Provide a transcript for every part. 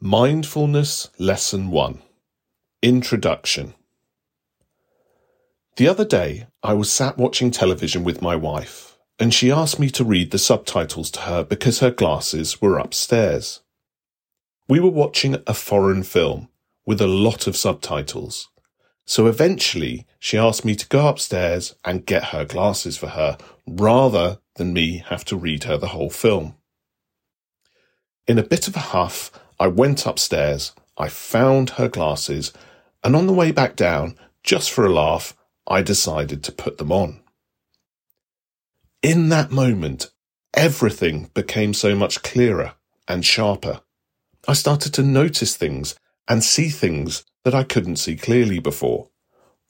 Mindfulness Lesson 1 Introduction The other day, I was sat watching television with my wife, and she asked me to read the subtitles to her because her glasses were upstairs. We were watching a foreign film with a lot of subtitles, so eventually she asked me to go upstairs and get her glasses for her rather than me have to read her the whole film. In a bit of a huff, I went upstairs, I found her glasses, and on the way back down, just for a laugh, I decided to put them on. In that moment, everything became so much clearer and sharper. I started to notice things and see things that I couldn't see clearly before.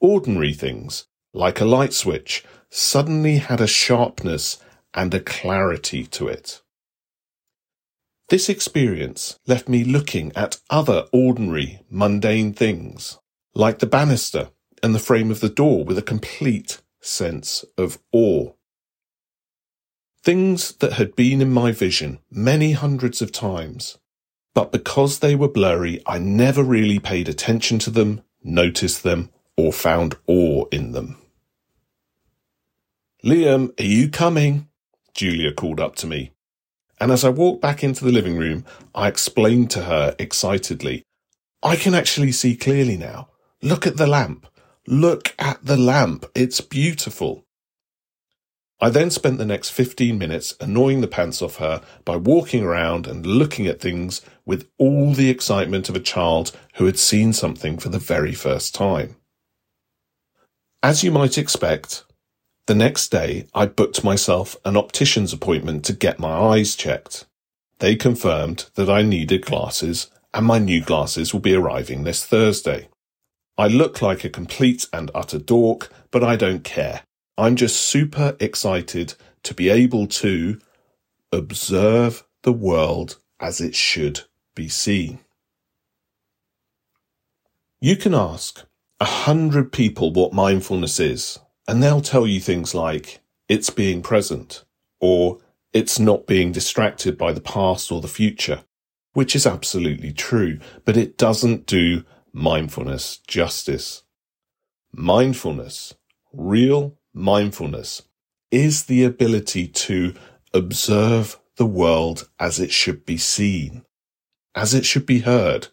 Ordinary things, like a light switch, suddenly had a sharpness and a clarity to it. This experience left me looking at other ordinary, mundane things, like the banister and the frame of the door with a complete sense of awe. Things that had been in my vision many hundreds of times, but because they were blurry, I never really paid attention to them, noticed them, or found awe in them. Liam, are you coming? Julia called up to me. And as I walked back into the living room, I explained to her excitedly, I can actually see clearly now. Look at the lamp. Look at the lamp. It's beautiful. I then spent the next 15 minutes annoying the pants off her by walking around and looking at things with all the excitement of a child who had seen something for the very first time. As you might expect, the next day, I booked myself an optician's appointment to get my eyes checked. They confirmed that I needed glasses and my new glasses will be arriving this Thursday. I look like a complete and utter dork, but I don't care. I'm just super excited to be able to observe the world as it should be seen. You can ask a hundred people what mindfulness is, and they'll tell you things like, it's being present, or it's not being distracted by the past or the future, which is absolutely true, but it doesn't do mindfulness justice. Mindfulness, real mindfulness, is the ability to observe the world as it should be seen, as it should be heard,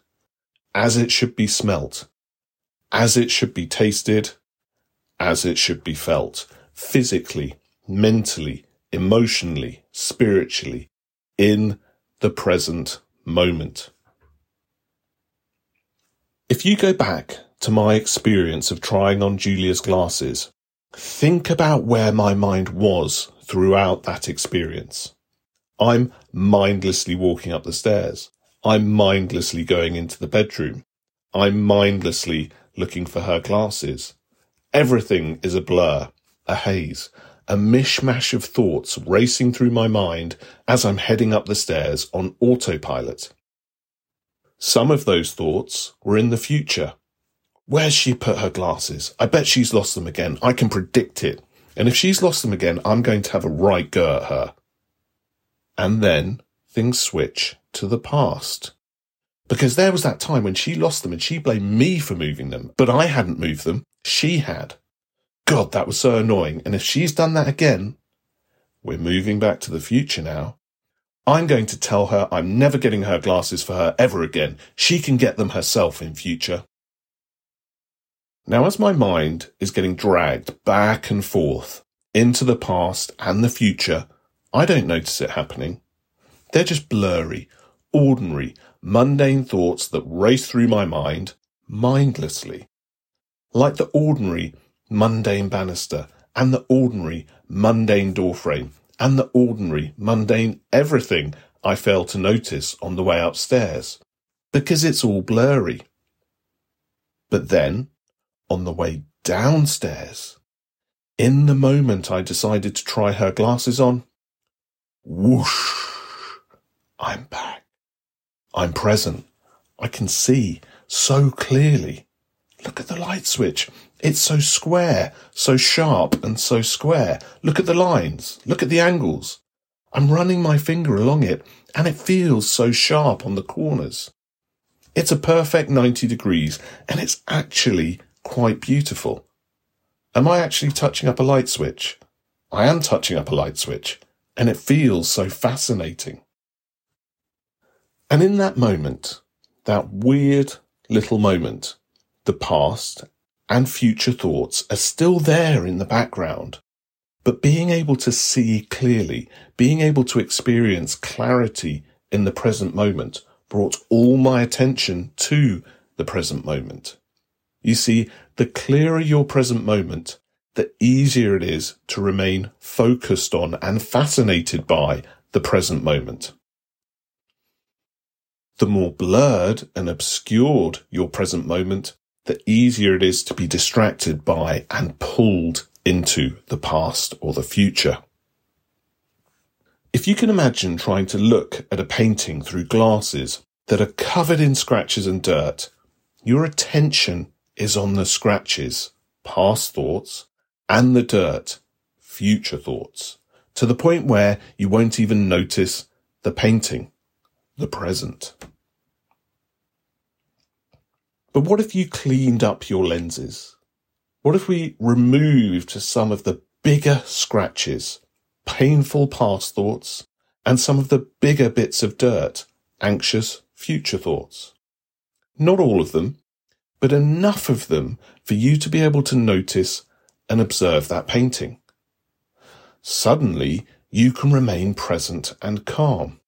as it should be smelt, as it should be tasted, as it should be felt physically, mentally, emotionally, spiritually, in the present moment. If you go back to my experience of trying on Julia's glasses, think about where my mind was throughout that experience. I'm mindlessly walking up the stairs. I'm mindlessly going into the bedroom. I'm mindlessly looking for her glasses. Everything is a blur, a haze, a mishmash of thoughts racing through my mind as I'm heading up the stairs on autopilot. Some of those thoughts were in the future. Where's she put her glasses? I bet she's lost them again. I can predict it. And if she's lost them again, I'm going to have a right go at her. And then things switch to the past. Because there was that time when she lost them and she blamed me for moving them, but I hadn't moved them. She had. God, that was so annoying. And if she's done that again, we're moving back to the future now. I'm going to tell her I'm never getting her glasses for her ever again. She can get them herself in future. Now, as my mind is getting dragged back and forth into the past and the future, I don't notice it happening. They're just blurry, ordinary, mundane thoughts that race through my mind mindlessly. Like the ordinary, mundane banister and the ordinary, mundane doorframe and the ordinary, mundane everything I fail to notice on the way upstairs because it's all blurry. But then, on the way downstairs, in the moment I decided to try her glasses on, whoosh, I'm back. I'm present. I can see so clearly. Look at the light switch. It's so square, so sharp and so square. Look at the lines. Look at the angles. I'm running my finger along it and it feels so sharp on the corners. It's a perfect 90 degrees and it's actually quite beautiful. Am I actually touching up a light switch? I am touching up a light switch and it feels so fascinating. And in that moment, that weird little moment, the past and future thoughts are still there in the background. But being able to see clearly, being able to experience clarity in the present moment brought all my attention to the present moment. You see, the clearer your present moment, the easier it is to remain focused on and fascinated by the present moment. The more blurred and obscured your present moment, the easier it is to be distracted by and pulled into the past or the future. If you can imagine trying to look at a painting through glasses that are covered in scratches and dirt, your attention is on the scratches, past thoughts, and the dirt, future thoughts, to the point where you won't even notice the painting, the present. But what if you cleaned up your lenses? What if we removed some of the bigger scratches, painful past thoughts, and some of the bigger bits of dirt, anxious future thoughts? Not all of them, but enough of them for you to be able to notice and observe that painting. Suddenly, you can remain present and calm.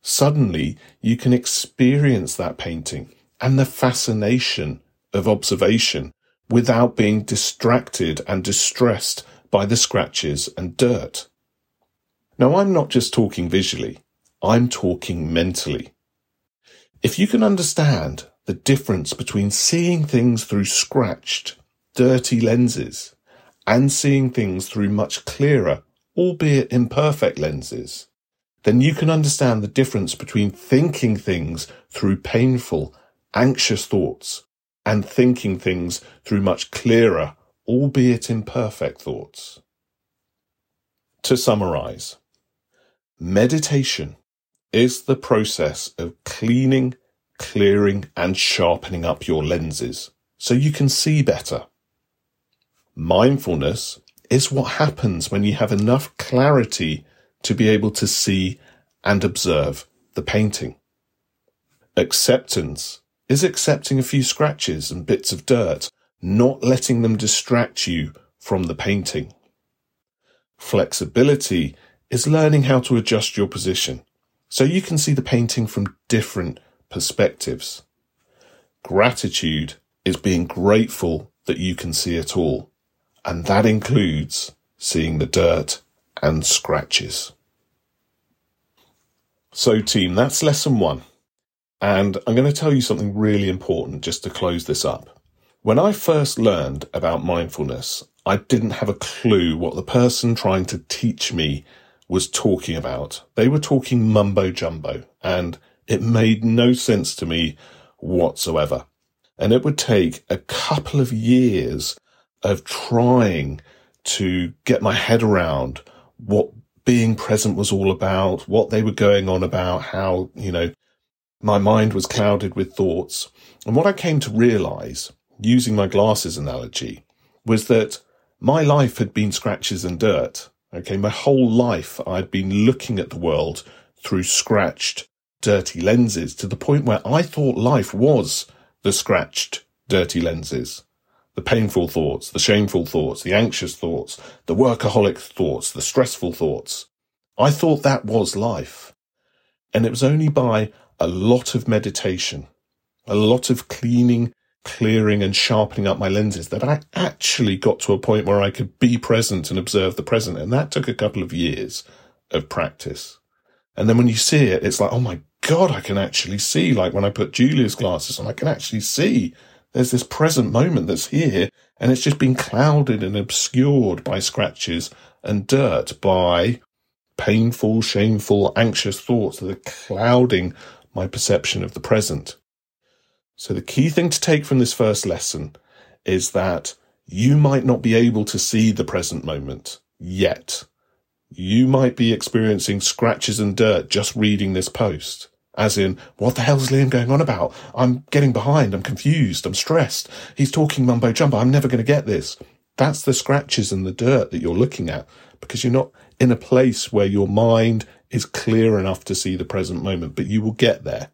Suddenly, you can experience that painting and the fascination of observation without being distracted and distressed by the scratches and dirt. Now, I'm not just talking visually, I'm talking mentally. If you can understand the difference between seeing things through scratched, dirty lenses and seeing things through much clearer, albeit imperfect lenses, then you can understand the difference between thinking things through painful, anxious thoughts and thinking things through much clearer, albeit imperfect thoughts. To summarize, meditation is the process of cleaning, clearing and sharpening up your lenses so you can see better. Mindfulness is what happens when you have enough clarity to be able to see and observe the painting. Acceptance is accepting a few scratches and bits of dirt, not letting them distract you from the painting. Flexibility is learning how to adjust your position so you can see the painting from different perspectives. Gratitude is being grateful that you can see it all and that includes seeing the dirt and scratches. So team, that's lesson one. And I'm going to tell you something really important just to close this up. When I first learned about mindfulness, I didn't have a clue what the person trying to teach me was talking about. They were talking mumbo jumbo and it made no sense to me whatsoever. And it would take a couple of years of trying to get my head around what being present was all about, what they were going on about, how, you know, my mind was clouded with thoughts. And what I came to realize using my glasses analogy was that my life had been scratches and dirt. Okay. My whole life I'd been looking at the world through scratched, dirty lenses to the point where I thought life was the scratched, dirty lenses the painful thoughts, the shameful thoughts, the anxious thoughts, the workaholic thoughts, the stressful thoughts. I thought that was life. And it was only by a lot of meditation, a lot of cleaning, clearing and sharpening up my lenses that I actually got to a point where I could be present and observe the present. And that took a couple of years of practice. And then when you see it, it's like, oh my God, I can actually see, like when I put Julia's glasses on, I can actually see there's this present moment that's here and it's just been clouded and obscured by scratches and dirt, by painful, shameful, anxious thoughts that are clouding my perception of the present. So the key thing to take from this first lesson is that you might not be able to see the present moment yet. You might be experiencing scratches and dirt just reading this post. as in, what the hell's Liam going on about? I'm getting behind. I'm confused. I'm stressed. He's talking mumbo jumbo. I'm never going to get this. That's the scratches and the dirt that you're looking at because you're not in a place where your mind is clear enough to see the present moment, but you will get there.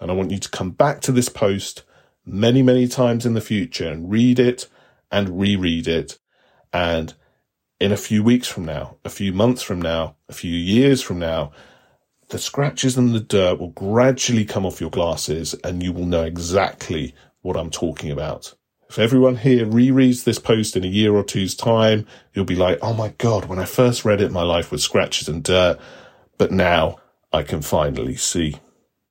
And I want you to come back to this post many, many times in the future and read it and reread it. And in a few weeks from now, a few months from now, a few years from now, the scratches and the dirt will gradually come off your glasses and you will know exactly what I'm talking about. If everyone here rereads this post in a year or two's time, you'll be like, oh my God, when I first read it, my life was scratches and dirt, but now I can finally see.